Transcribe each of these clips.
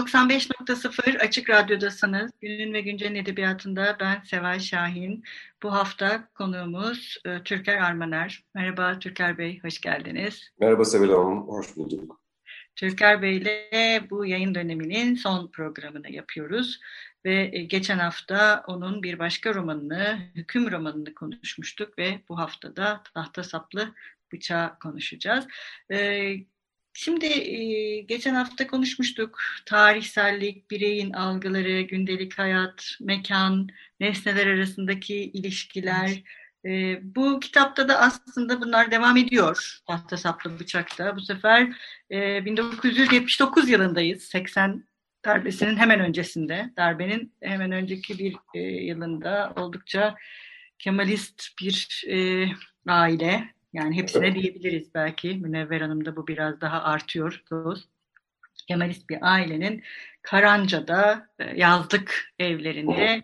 95.0 Açık Radyo'dasınız. Günün ve Güncel'in edebiyatında ben Seval Şahin. Bu hafta konuğumuz e, Türker Armaner. Merhaba Türker Bey, hoş geldiniz. Merhaba Seval Hanım, hoş bulduk. Türker Bey ile bu yayın döneminin son programını yapıyoruz. Ve e, geçen hafta onun bir başka romanını, hüküm romanını konuşmuştuk ve bu haftada Tahta Saplı Bıçağı konuşacağız. E, şimdi e, geçen hafta konuşmuştuk tarihsellik, bireyin algıları, gündelik hayat, mekan, nesneler arasındaki ilişkiler, e, bu kitapta da aslında bunlar devam ediyor. Tahta saplı bıçakta. Bu sefer e, 1979 yılındayız. 80 darbesinin hemen öncesinde. Darbenin hemen önceki bir e, yılında oldukça Kemalist bir e, aile. Yani hepsine diyebiliriz belki. Münevver Hanım'da bu biraz daha artıyor. Kemalist bir ailenin Karanca'da e, yazlık evlerini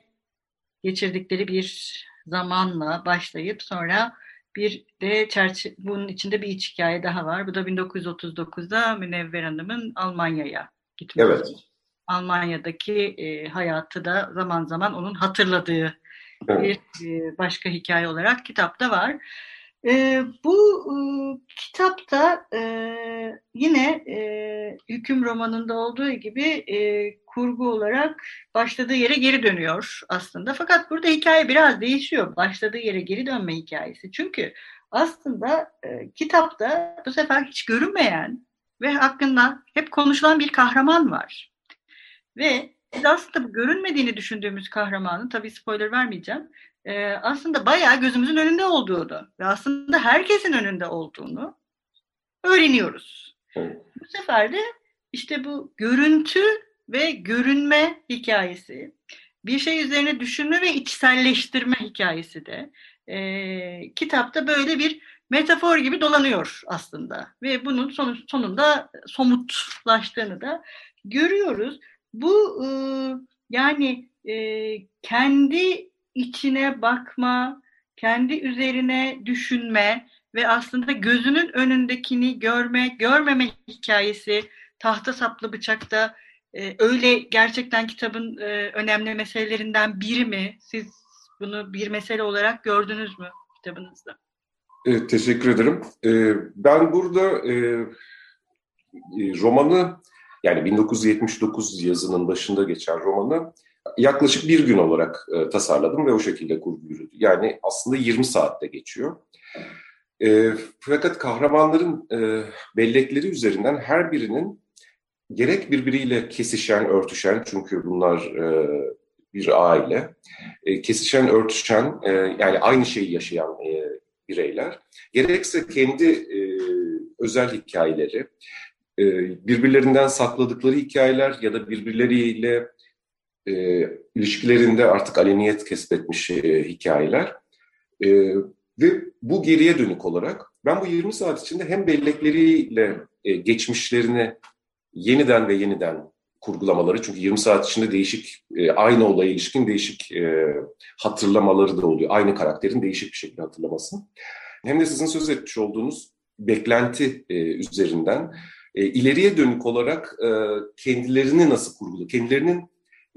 geçirdikleri bir zamanla başlayıp sonra bir de çerçe bunun içinde bir iç hikaye daha var. Bu da 1939'da Münevver Hanım'ın Almanya'ya gitmesi. Evet. Almanya'daki e, hayatı da zaman zaman onun hatırladığı evet. bir e, başka hikaye olarak kitapta var. E, bu e, kitapta e, yine e, hüküm romanında olduğu gibi e, kurgu olarak başladığı yere geri dönüyor aslında. Fakat burada hikaye biraz değişiyor. Başladığı yere geri dönme hikayesi. Çünkü aslında e, kitapta bu sefer hiç görünmeyen ve hakkında hep konuşulan bir kahraman var. Ve biz aslında görünmediğini düşündüğümüz kahramanın, tabii spoiler vermeyeceğim, e, aslında bayağı gözümüzün önünde olduğunu ve aslında herkesin önünde olduğunu öğreniyoruz. Bu sefer de işte bu görüntü ve görünme hikayesi, bir şey üzerine düşünme ve içselleştirme hikayesi de e, kitapta böyle bir metafor gibi dolanıyor aslında ve bunun son, sonunda somutlaştığını da görüyoruz. Bu e, yani e, kendi içine bakma, kendi üzerine düşünme ve aslında gözünün önündekini görme, görmeme hikayesi tahta saplı bıçakta e, öyle gerçekten kitabın e, önemli meselelerinden biri mi? Siz bunu bir mesele olarak gördünüz mü kitabınızda? Evet, teşekkür ederim. Ee, ben burada e, e romanı yani 1979 yazının başında geçen romanı yaklaşık bir gün olarak e, tasarladım ve o şekilde kurgu yürüdü. Yani aslında 20 saatte geçiyor. E, fakat kahramanların e, bellekleri üzerinden her birinin gerek birbiriyle kesişen, örtüşen çünkü bunlar e, bir aile, e, kesişen, örtüşen e, yani aynı şeyi yaşayan e, bireyler, gerekse kendi e, özel hikayeleri, e, birbirlerinden sakladıkları hikayeler ya da birbirleriyle e, ilişkilerinde artık aleniyet kesbetmiş e, hikayeler. E, ve bu geriye dönük olarak ben bu 20 saat içinde hem bellekleriyle e, geçmişlerini yeniden ve yeniden kurgulamaları çünkü 20 saat içinde değişik e, aynı olaya ilişkin değişik e, hatırlamaları da oluyor. Aynı karakterin değişik bir şekilde hatırlaması. Hem de sizin söz etmiş olduğunuz beklenti e, üzerinden e, ileriye dönük olarak e, kendilerini nasıl kurguluyor, kendilerinin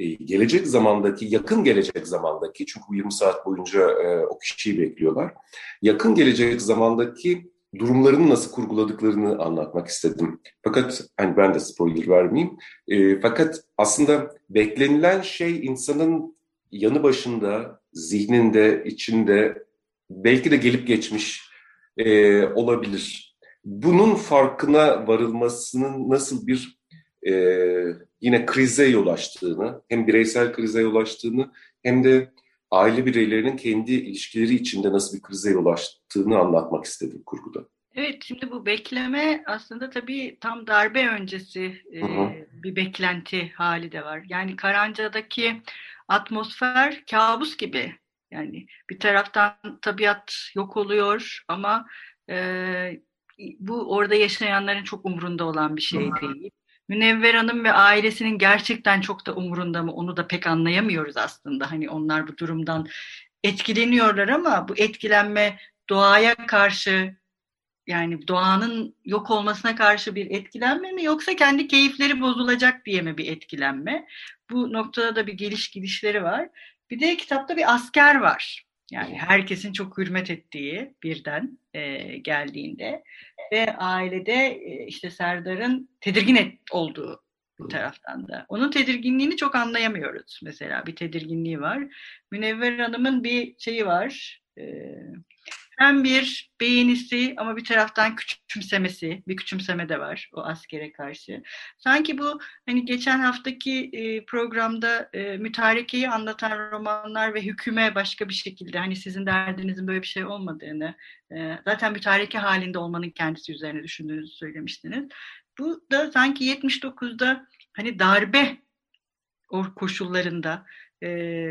gelecek zamandaki, yakın gelecek zamandaki, çünkü bu 20 saat boyunca e, o kişiyi bekliyorlar, yakın gelecek zamandaki durumlarını nasıl kurguladıklarını anlatmak istedim. Fakat hani ben de spoiler vermeyeyim. E, fakat aslında beklenilen şey insanın yanı başında, zihninde, içinde belki de gelip geçmiş e, olabilir. Bunun farkına varılmasının nasıl bir e, yine krize yol açtığını, hem bireysel krize yol açtığını hem de aile bireylerinin kendi ilişkileri içinde nasıl bir krize yol açtığını anlatmak istedim kurguda. Evet, şimdi bu bekleme aslında tabii tam darbe öncesi e, bir beklenti hali de var. Yani Karanca'daki atmosfer kabus gibi. Yani bir taraftan tabiat yok oluyor ama e, bu orada yaşayanların çok umurunda olan bir şey değil. Münevver Hanım ve ailesinin gerçekten çok da umurunda mı onu da pek anlayamıyoruz aslında. Hani onlar bu durumdan etkileniyorlar ama bu etkilenme doğaya karşı yani doğanın yok olmasına karşı bir etkilenme mi yoksa kendi keyifleri bozulacak diye mi bir etkilenme? Bu noktada da bir geliş gidişleri var. Bir de kitapta bir asker var. Yani herkesin çok hürmet ettiği birden e, geldiğinde ve ailede e, işte Serdar'ın tedirgin et, olduğu bir taraftan da. Onun tedirginliğini çok anlayamıyoruz mesela. Bir tedirginliği var. Münevver Hanım'ın bir şeyi var. E, hem bir beğenisi ama bir taraftan küçümsemesi, bir küçümseme de var o askere karşı. Sanki bu hani geçen haftaki e, programda e, mütarekeyi anlatan romanlar ve hüküme başka bir şekilde hani sizin derdinizin böyle bir şey olmadığını, e, zaten mütareke halinde olmanın kendisi üzerine düşündüğünüzü söylemiştiniz. Bu da sanki 79'da hani darbe o koşullarında e,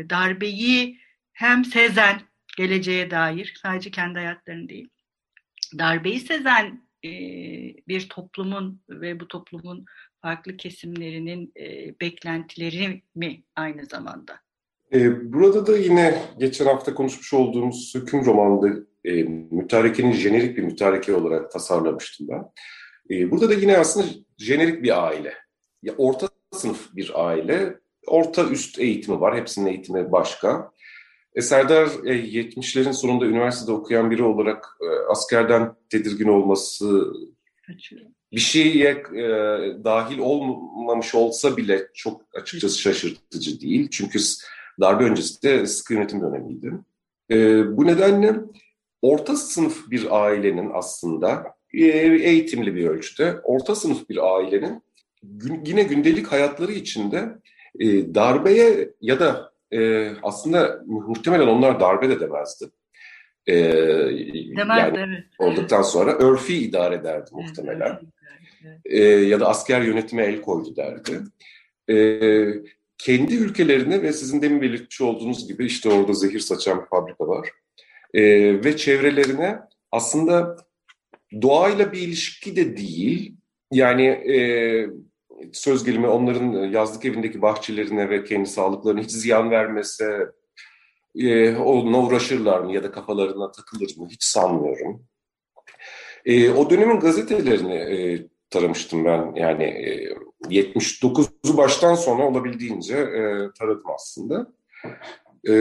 darbeyi hem sezen geleceğe dair sadece kendi hayatlarını değil darbeyi sezen e, bir toplumun ve bu toplumun farklı kesimlerinin e, beklentileri mi aynı zamanda? E, burada da yine geçen hafta konuşmuş olduğumuz Hüküm romanında e, mütarekenin jenerik bir mütareke olarak tasarlamıştım ben. E, burada da yine aslında jenerik bir aile. Ya orta sınıf bir aile, orta üst eğitimi var. Hepsinin eğitimi başka. E, Serdar e, 70'lerin sonunda üniversitede okuyan biri olarak e, askerden tedirgin olması bir şeye e, dahil olmamış olsa bile çok açıkçası şaşırtıcı değil. Çünkü darbe öncesi de sıkı yönetim dönemiydi. E, bu nedenle orta sınıf bir ailenin aslında e, eğitimli bir ölçüde orta sınıf bir ailenin gün, yine gündelik hayatları içinde e, darbeye ya da e, aslında muhtemelen onlar darbe de demezdi. E, Demez, yani evet. olduktan sonra örfi idare ederdi muhtemelen. Evet, E, ya da asker yönetime el koydu derdi. E, kendi ülkelerine ve sizin demin belirtmiş olduğunuz gibi işte orada zehir saçan bir fabrika var. E, ve çevrelerine aslında doğayla bir ilişki de değil. Yani e, söz gelimi onların e, yazlık evindeki bahçelerine ve kendi sağlıklarına hiç ziyan vermese e, onunla uğraşırlar mı ya da kafalarına takılır mı hiç sanmıyorum. E, o dönemin gazetelerini e, taramıştım ben yani e, 79'u baştan sona olabildiğince e, taradım aslında. E,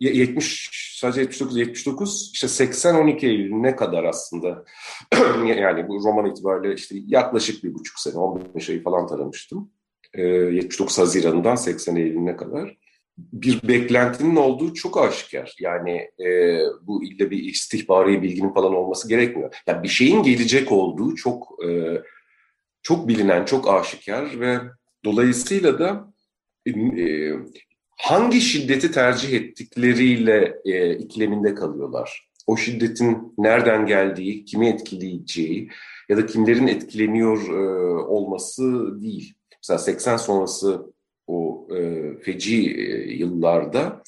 70 sadece 79 79 işte 80 12 Eylül'üne kadar aslında yani bu roman itibariyle işte yaklaşık bir buçuk sene 15 ay falan taramıştım. E, 79 Haziran'dan 80 Eylül'üne kadar bir beklentinin olduğu çok aşikar. Yani e, bu ille bir istihbari bilginin falan olması gerekmiyor. Yani bir şeyin gelecek olduğu çok e, çok bilinen, çok aşikar ve dolayısıyla da e, hangi şiddeti tercih ettikleriyle e, ikileminde kalıyorlar. O şiddetin nereden geldiği, kimi etkileyeceği ya da kimlerin etkileniyor e, olması değil. Mesela 80 sonrası o e, feci e, yıllarda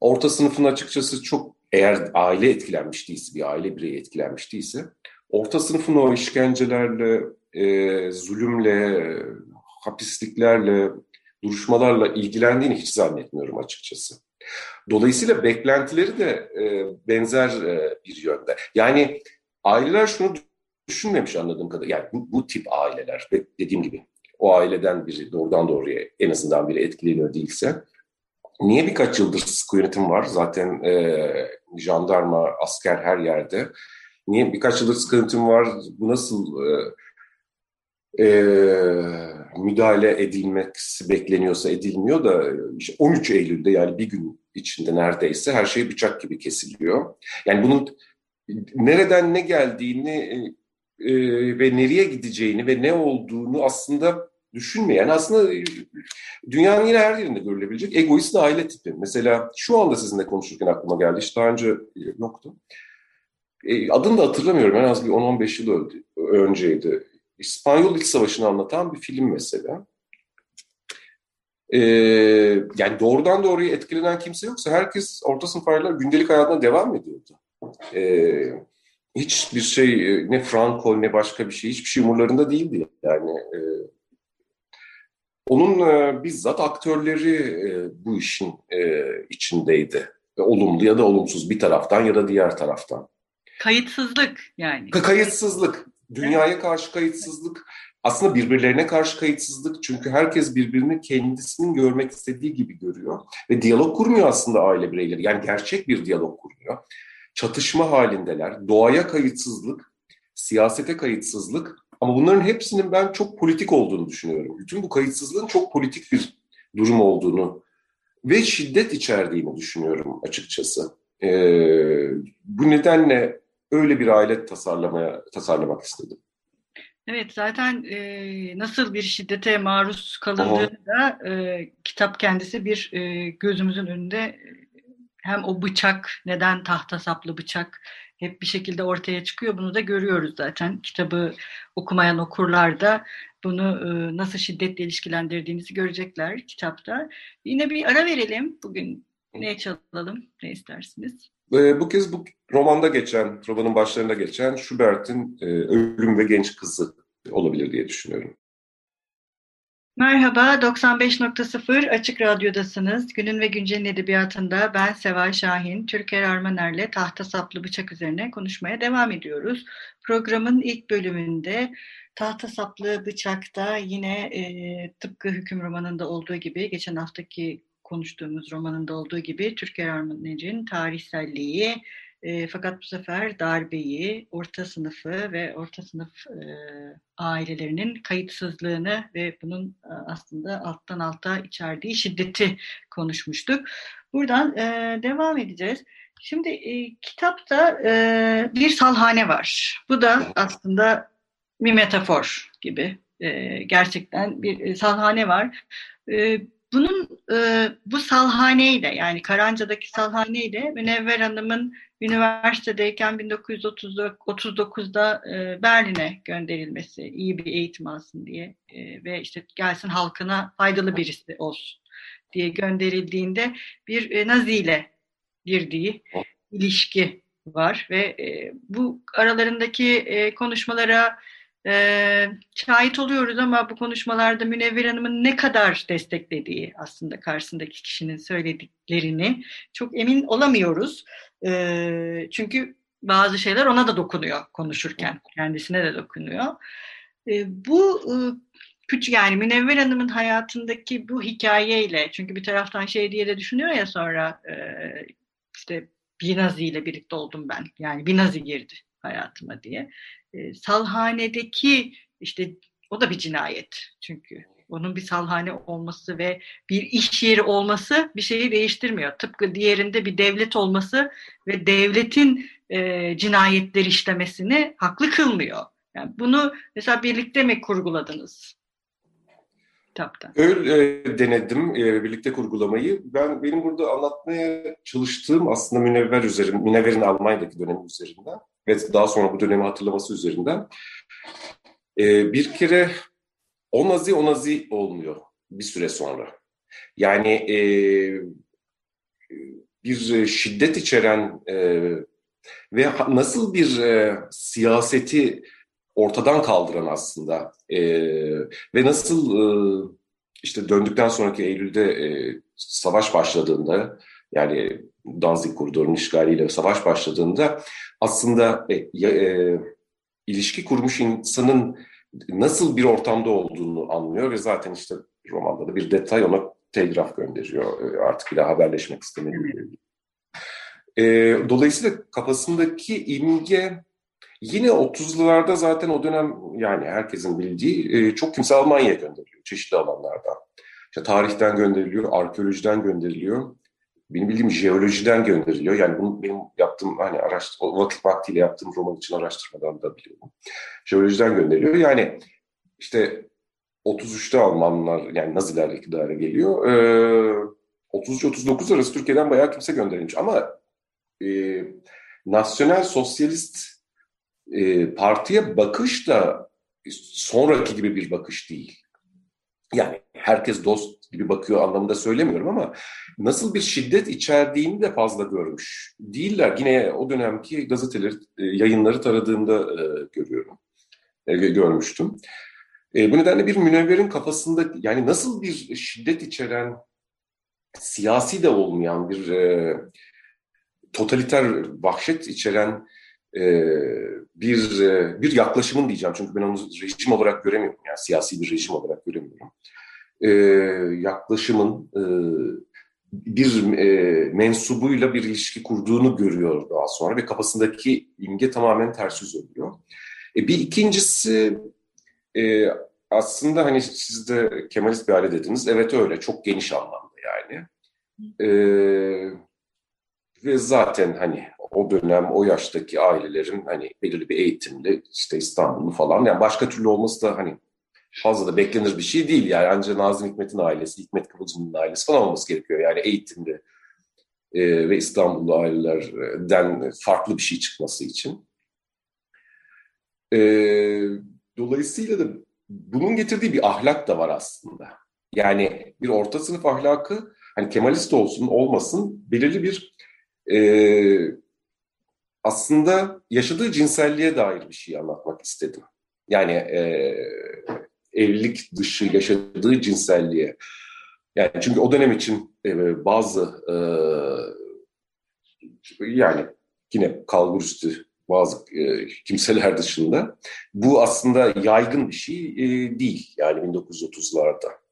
orta sınıfın açıkçası çok eğer aile etkilenmiş değilse, bir aile bireyi etkilenmiş değilse, orta sınıfın o işkencelerle, e, zulümle, hapisliklerle, duruşmalarla ilgilendiğini hiç zannetmiyorum açıkçası. Dolayısıyla beklentileri de e, benzer e, bir yönde. Yani aileler şunu düşünmemiş anladığım kadarıyla. Yani bu, bu tip aileler dediğim gibi o aileden biri doğrudan doğruya en azından biri etkileniyor değilse niye birkaç yıldır sıkı yönetim var? Zaten e, jandarma, asker her yerde. Niye birkaç yıldır sıkı yönetim var? Bu nasıl e, e, müdahale edilmesi bekleniyorsa edilmiyor da işte 13 Eylül'de yani bir gün içinde neredeyse her şey bıçak gibi kesiliyor. Yani bunun nereden ne geldiğini e, ve nereye gideceğini ve ne olduğunu aslında düşünmeyen aslında e, dünyanın yine her yerinde görülebilecek egoist aile tipi. Mesela şu anda sizinle konuşurken aklıma geldi. Hiç daha önce e, yoktu. E, adını da hatırlamıyorum. En az bir 10-15 yıl önceydi. İspanyol İç Savaşı'nı anlatan bir film mesela. Ee, yani doğrudan doğruya etkilenen kimse yoksa herkes orta sınıf aileler gündelik hayatına devam ediyordu. Ee, hiçbir şey ne Franco ne başka bir şey hiçbir şey umurlarında değildi yani. E, onun e, bizzat aktörleri e, bu işin e, içindeydi. Olumlu ya da olumsuz bir taraftan ya da diğer taraftan. Kayıtsızlık yani. Kayıtsızlık. Dünyaya karşı kayıtsızlık. Aslında birbirlerine karşı kayıtsızlık. Çünkü herkes birbirini kendisinin görmek istediği gibi görüyor. Ve diyalog kurmuyor aslında aile bireyleri. Yani gerçek bir diyalog kurmuyor. Çatışma halindeler. Doğaya kayıtsızlık, siyasete kayıtsızlık. Ama bunların hepsinin ben çok politik olduğunu düşünüyorum. Bütün bu kayıtsızlığın çok politik bir durum olduğunu ve şiddet içerdiğini düşünüyorum açıkçası. Ee, bu nedenle öyle bir aile tasarlamaya tasarlamak istedim. Evet zaten e, nasıl bir şiddete maruz kalındığını da e, kitap kendisi bir e, gözümüzün önünde hem o bıçak neden tahta saplı bıçak hep bir şekilde ortaya çıkıyor. Bunu da görüyoruz zaten. Kitabı okumayan okurlar da bunu e, nasıl şiddetle ilişkilendirdiğimizi görecekler kitapta. Yine bir ara verelim. Bugün ne çalalım? Ne istersiniz? E, bu kez bu romanda geçen, romanın başlarında geçen Schubert'in e, Ölüm ve Genç Kızı olabilir diye düşünüyorum. Merhaba, 95.0 Açık Radyo'dasınız. Günün ve Güncel'in edebiyatında ben Seval Şahin, Türker Armaner'le tahta saplı bıçak üzerine konuşmaya devam ediyoruz. Programın ilk bölümünde tahta saplı bıçakta yine e, tıpkı hüküm romanında olduğu gibi, geçen haftaki konuştuğumuz romanında olduğu gibi Türker Armaner'in tarihselliği, e, fakat bu sefer darbeyi, orta sınıfı ve orta sınıf e, ailelerinin kayıtsızlığını ve bunun e, aslında alttan alta içerdiği şiddeti konuşmuştuk. Buradan e, devam edeceğiz. Şimdi e, kitapta e, bir salhane var. Bu da aslında bir metafor gibi. E, gerçekten bir e, salhane var. E, bunun e, bu salhaneyle yani Karanca'daki salhaneyle Münevver Hanım'ın üniversitedeyken 1939'da e, Berlin'e gönderilmesi, iyi bir eğitim alsın diye e, ve işte gelsin halkına faydalı birisi olsun diye gönderildiğinde bir e, Nazi ile girdiği ilişki var ve e, bu aralarındaki e, konuşmalara e, şahit oluyoruz ama bu konuşmalarda Münevver Hanım'ın ne kadar desteklediği aslında karşısındaki kişinin söylediklerini çok emin olamıyoruz. E, çünkü bazı şeyler ona da dokunuyor konuşurken, kendisine de dokunuyor. E, bu e, küçük yani Münevver Hanım'ın hayatındaki bu hikayeyle çünkü bir taraftan şey diye de düşünüyor ya sonra e, işte bir Nazi ile birlikte oldum ben. Yani bir Nazi girdi hayatıma diye. E, salhanedeki işte o da bir cinayet çünkü. Onun bir salhane olması ve bir iş yeri olması bir şeyi değiştirmiyor. Tıpkı diğerinde bir devlet olması ve devletin e, cinayetleri işlemesini haklı kılmıyor. Yani bunu mesela birlikte mi kurguladınız? Kitapta. Öyle e, denedim e, birlikte kurgulamayı. Ben benim burada anlatmaya çalıştığım aslında Münevver üzerinden, Münevver'in Almanya'daki dönemi üzerinden ve daha sonra bu dönemi hatırlaması üzerinden e, bir kere o nazi o nazi olmuyor bir süre sonra. Yani bir şiddet içeren ve nasıl bir siyaseti ortadan kaldıran aslında e, ve nasıl e, işte döndükten sonraki Eylül'de e, savaş başladığında yani Danzig koridorunun işgaliyle savaş başladığında aslında e, e, ilişki kurmuş insanın nasıl bir ortamda olduğunu anlıyor ve zaten işte romanda da bir detay ona telgraf gönderiyor. E, artık bir daha haberleşmek istemediği. E, dolayısıyla kafasındaki imge Yine 30'lularda zaten o dönem yani herkesin bildiği e, çok kimse Almanya'ya gönderiliyor çeşitli alanlardan. İşte tarihten gönderiliyor, arkeolojiden gönderiliyor. Benim bildiğim jeolojiden gönderiliyor. Yani bunu benim yaptığım hani araştırma, vakit vaktiyle yaptığım roman için araştırmadan da biliyorum. Jeolojiden gönderiliyor. Yani işte 33'te Almanlar yani Naziler iktidara geliyor. E, 33-39 arası Türkiye'den bayağı kimse gönderilmiş ama e, nasyonel sosyalist e, partiye bakış da sonraki gibi bir bakış değil. Yani herkes dost gibi bakıyor anlamında söylemiyorum ama nasıl bir şiddet içerdiğini de fazla görmüş değiller. Yine o dönemki gazeteleri, e, yayınları taradığımda e, görüyorum, e, görmüştüm. Bu nedenle bir münevverin kafasında yani nasıl bir şiddet içeren, siyasi de olmayan bir totaliter vahşet içeren e, bir e, bir yaklaşımın diyeceğim çünkü ben onu rejim olarak göremiyorum yani siyasi bir rejim olarak göremiyorum. E, yaklaşımın e, bir e, mensubuyla bir ilişki kurduğunu görüyor daha sonra ve kafasındaki imge tamamen ters yüz oluyor. E, bir ikincisi e, aslında hani siz de Kemalist bir aile dediniz. Evet öyle çok geniş anlamda yani. E, ve zaten hani o dönem o yaştaki ailelerin hani belirli bir eğitimli işte İstanbul'u falan yani başka türlü olması da hani fazla da beklenir bir şey değil yani ancak Nazım Hikmet'in ailesi, Hikmet Kıvılcım'ın ailesi falan olması gerekiyor yani eğitimli e, ve İstanbullu ailelerden farklı bir şey çıkması için. E, dolayısıyla da bunun getirdiği bir ahlak da var aslında. Yani bir orta sınıf ahlakı hani Kemalist olsun olmasın belirli bir e, aslında yaşadığı cinselliğe dair bir şey anlatmak istedim. Yani e, evlilik dışı yaşadığı cinselliğe. Yani çünkü o dönem için e, bazı e, yani yine kalburüstü bazı e, kimseler dışında bu aslında yaygın bir şey e, değil yani 1930'larda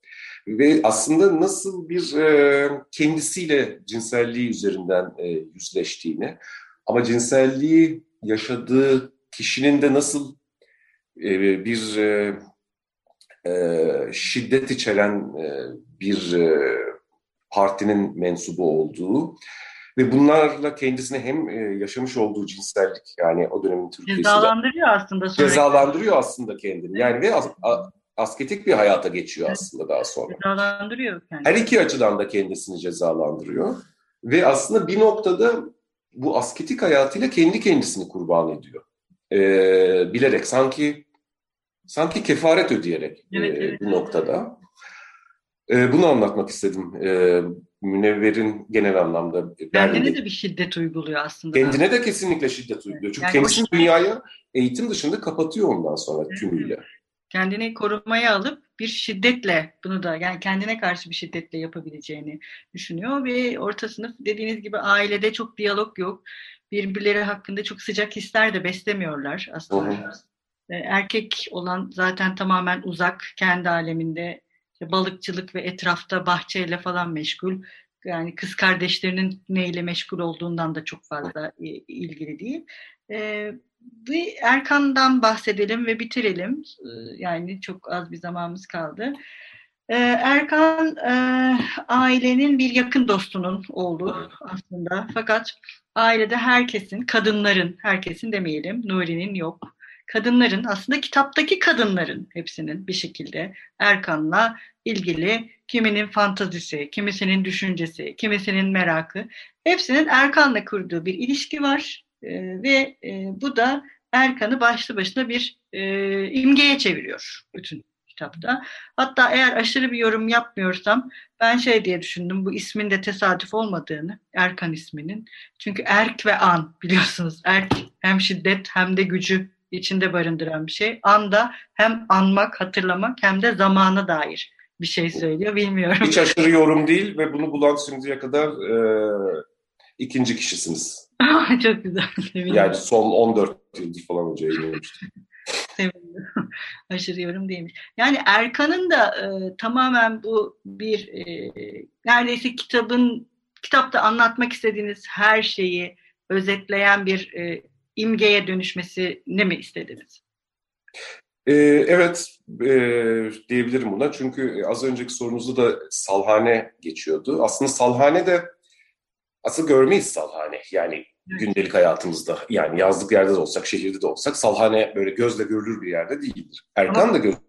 ve aslında nasıl bir e, kendisiyle cinselliği üzerinden e, yüzleştiğini ama cinselliği yaşadığı kişinin de nasıl e, bir e, e, şiddet içeren e, bir e, partinin mensubu olduğu ve bunlarla kendisine hem e, yaşamış olduğu cinsellik yani o dönemin Türkiye'si cezalandırıyor aslında. Cezalandırıyor aslında kendini. Yani ve asketik bir hayata geçiyor aslında daha sonra. Cezalandırıyor kendini. Her iki açıdan da kendisini cezalandırıyor. Ve aslında bir noktada bu asketik hayatıyla kendi kendisini kurban ediyor. Ee, bilerek sanki sanki kefaret ödeyerek evet, e, evet. bir noktada. Ee, bunu anlatmak istedim. Ee, Münevver'in genel anlamda. Kendine de bir şiddet uyguluyor aslında. Kendine de kesinlikle şiddet uyguluyor. Çünkü yani kendisini dünyaya eğitim dışında kapatıyor ondan sonra evet. tümüyle kendini korumaya alıp bir şiddetle bunu da yani kendine karşı bir şiddetle yapabileceğini düşünüyor ve orta sınıf dediğiniz gibi ailede çok diyalog yok. Birbirleri hakkında çok sıcak hisler de beslemiyorlar aslında. Hı Erkek olan zaten tamamen uzak, kendi aleminde balıkçılık ve etrafta bahçeyle falan meşgul. Yani kız kardeşlerinin neyle meşgul olduğundan da çok fazla ilgili değil. Ee, bir Erkan'dan bahsedelim ve bitirelim. Ee, yani çok az bir zamanımız kaldı. Ee, Erkan e, ailenin bir yakın dostunun oğlu aslında. Fakat ailede herkesin, kadınların, herkesin demeyelim, Nuri'nin yok. Kadınların, aslında kitaptaki kadınların hepsinin bir şekilde Erkan'la ilgili kiminin fantazisi, kimisinin düşüncesi, kimisinin merakı, hepsinin Erkan'la kurduğu bir ilişki var e, ve e, bu da Erkan'ı başlı başına bir e, imgeye çeviriyor bütün kitapta. Hatta eğer aşırı bir yorum yapmıyorsam ben şey diye düşündüm bu ismin de tesadüf olmadığını Erkan isminin. Çünkü erk ve an biliyorsunuz erk hem şiddet hem de gücü içinde barındıran bir şey. An da hem anmak, hatırlamak hem de zamana dair bir şey söylüyor. Bilmiyorum. Hiç aşırı yorum değil ve bunu bulan şimdiye kadar e, ikinci kişisiniz. Çok güzel. Sevindim. Yani son 14 yıldır falan önce yayınlamıştım. Sevindim. Aşırı yorum değilmiş. Yani Erkan'ın da e, tamamen bu bir e, neredeyse kitabın kitapta anlatmak istediğiniz her şeyi özetleyen bir e, imgeye dönüşmesini mi istediniz? Ee, evet e, diyebilirim buna. Çünkü az önceki sorunuzda da Salhane geçiyordu. Aslında Salhane de asıl görmeyiz Salhane. Yani gündelik hayatımızda. Yani yazlık yerde de olsak, şehirde de olsak salhane böyle gözle görülür bir yerde değildir. Erkan ama, da görülür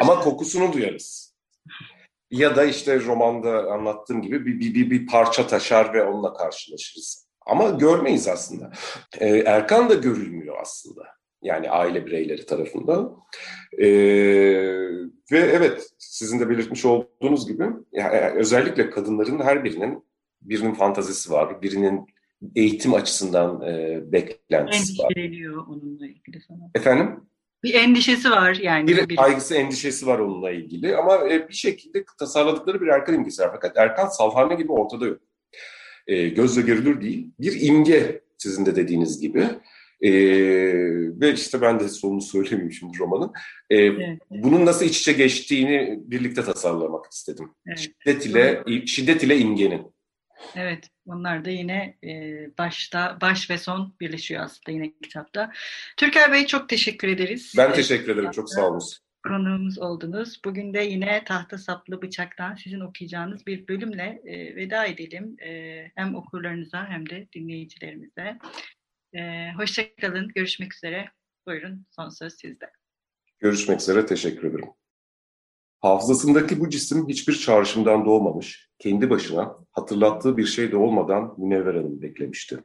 ama kokusunu duyarız. Ya da işte romanda anlattığım gibi bir, bir, bir, bir parça taşar ve onunla karşılaşırız. Ama görmeyiz aslında. Ee, Erkan da görülmüyor aslında. Yani aile bireyleri tarafından. Ee, ve evet sizin de belirtmiş olduğunuz gibi yani özellikle kadınların her birinin birinin fantazisi var, birinin eğitim açısından e, beklentisi var. Endişeleniyor onunla ilgili sana. Efendim? Bir endişesi var yani. Bir, bir kaygısı, endişesi var onunla ilgili ama e, bir şekilde tasarladıkları bir Erkan imgesi var. Fakat Erkan Salhane gibi ortada yok. E, gözle görülür değil. Bir imge sizin de dediğiniz gibi. E, ve işte ben de sonunu söylemeyeyim şimdi romanın. E, evet. Bunun nasıl iç içe geçtiğini birlikte tasarlamak istedim. Evet. Şiddet ile şiddet ile imgenin. Evet, onlar da yine e, başta baş ve son birleşiyor aslında yine kitapta. Türker Bey çok teşekkür ederiz. Ben teşekkür ederim, çok sağ olun. Konuğumuz oldunuz. Bugün de yine Tahta Saplı Bıçak'tan sizin okuyacağınız bir bölümle e, veda edelim. E, hem okurlarınıza hem de dinleyicilerimize. E, Hoşçakalın, görüşmek üzere. Buyurun, son söz sizde. Görüşmek üzere, teşekkür ederim. Hafızasındaki bu cisim hiçbir çağrışımdan doğmamış, kendi başına hatırlattığı bir şey de olmadan Münevver Hanım beklemişti.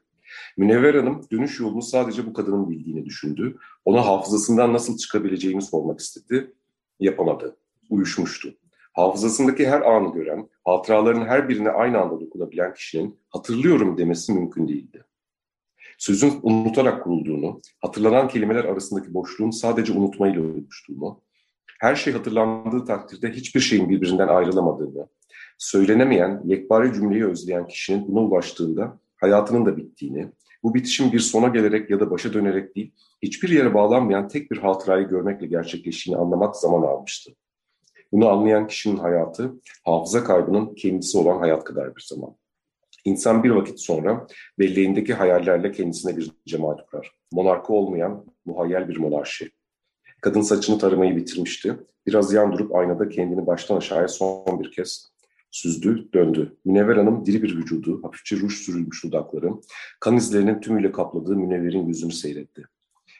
Münevver Hanım dönüş yolunu sadece bu kadının bildiğini düşündü. Ona hafızasından nasıl çıkabileceğini sormak istedi. Yapamadı. Uyuşmuştu. Hafızasındaki her anı gören, hatıraların her birine aynı anda dokunabilen kişinin hatırlıyorum demesi mümkün değildi. Sözün unutarak kurulduğunu, hatırlanan kelimeler arasındaki boşluğun sadece unutmayla oluştuğunu, her şey hatırlandığı takdirde hiçbir şeyin birbirinden ayrılamadığını, söylenemeyen, yekpare cümleyi özleyen kişinin buna ulaştığında hayatının da bittiğini, bu bitişin bir sona gelerek ya da başa dönerek değil, hiçbir yere bağlanmayan tek bir hatırayı görmekle gerçekleştiğini anlamak zaman almıştı. Bunu anlayan kişinin hayatı, hafıza kaybının kendisi olan hayat kadar bir zaman. İnsan bir vakit sonra belleğindeki hayallerle kendisine bir cemaat kurar. Monarkı olmayan muhayyel bir monarşi. Kadın saçını taramayı bitirmişti. Biraz yan durup aynada kendini baştan aşağıya son bir kez süzdü, döndü. Münevver Hanım diri bir vücudu, hafifçe ruj sürülmüş dudakları, kan izlerinin tümüyle kapladığı Münevver'in yüzünü seyretti.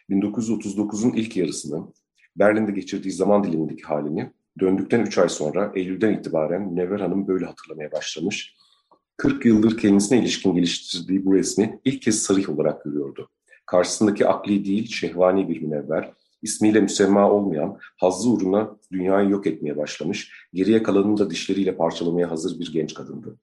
1939'un ilk yarısını, Berlin'de geçirdiği zaman dilimindeki halini, döndükten 3 ay sonra Eylül'den itibaren Münevver Hanım böyle hatırlamaya başlamış. 40 yıldır kendisine ilişkin geliştirdiği bu resmi ilk kez sarih olarak görüyordu. Karşısındaki akli değil, şehvani bir münevver, ismiyle müsemma olmayan, hazzı uğruna dünyayı yok etmeye başlamış, geriye kalanını da dişleriyle parçalamaya hazır bir genç kadındı.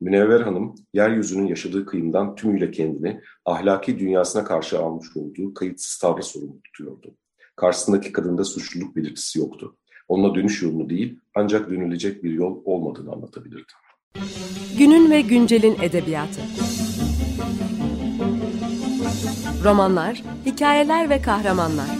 Münevver Hanım, yeryüzünün yaşadığı kıyımdan tümüyle kendini ahlaki dünyasına karşı almış olduğu kayıtsız tavrı sorumlu tutuyordu. Karşısındaki kadında suçluluk belirtisi yoktu. Onunla dönüş yolunu değil, ancak dönülecek bir yol olmadığını anlatabilirdi. Günün ve güncelin edebiyatı. Romanlar, hikayeler ve kahramanlar.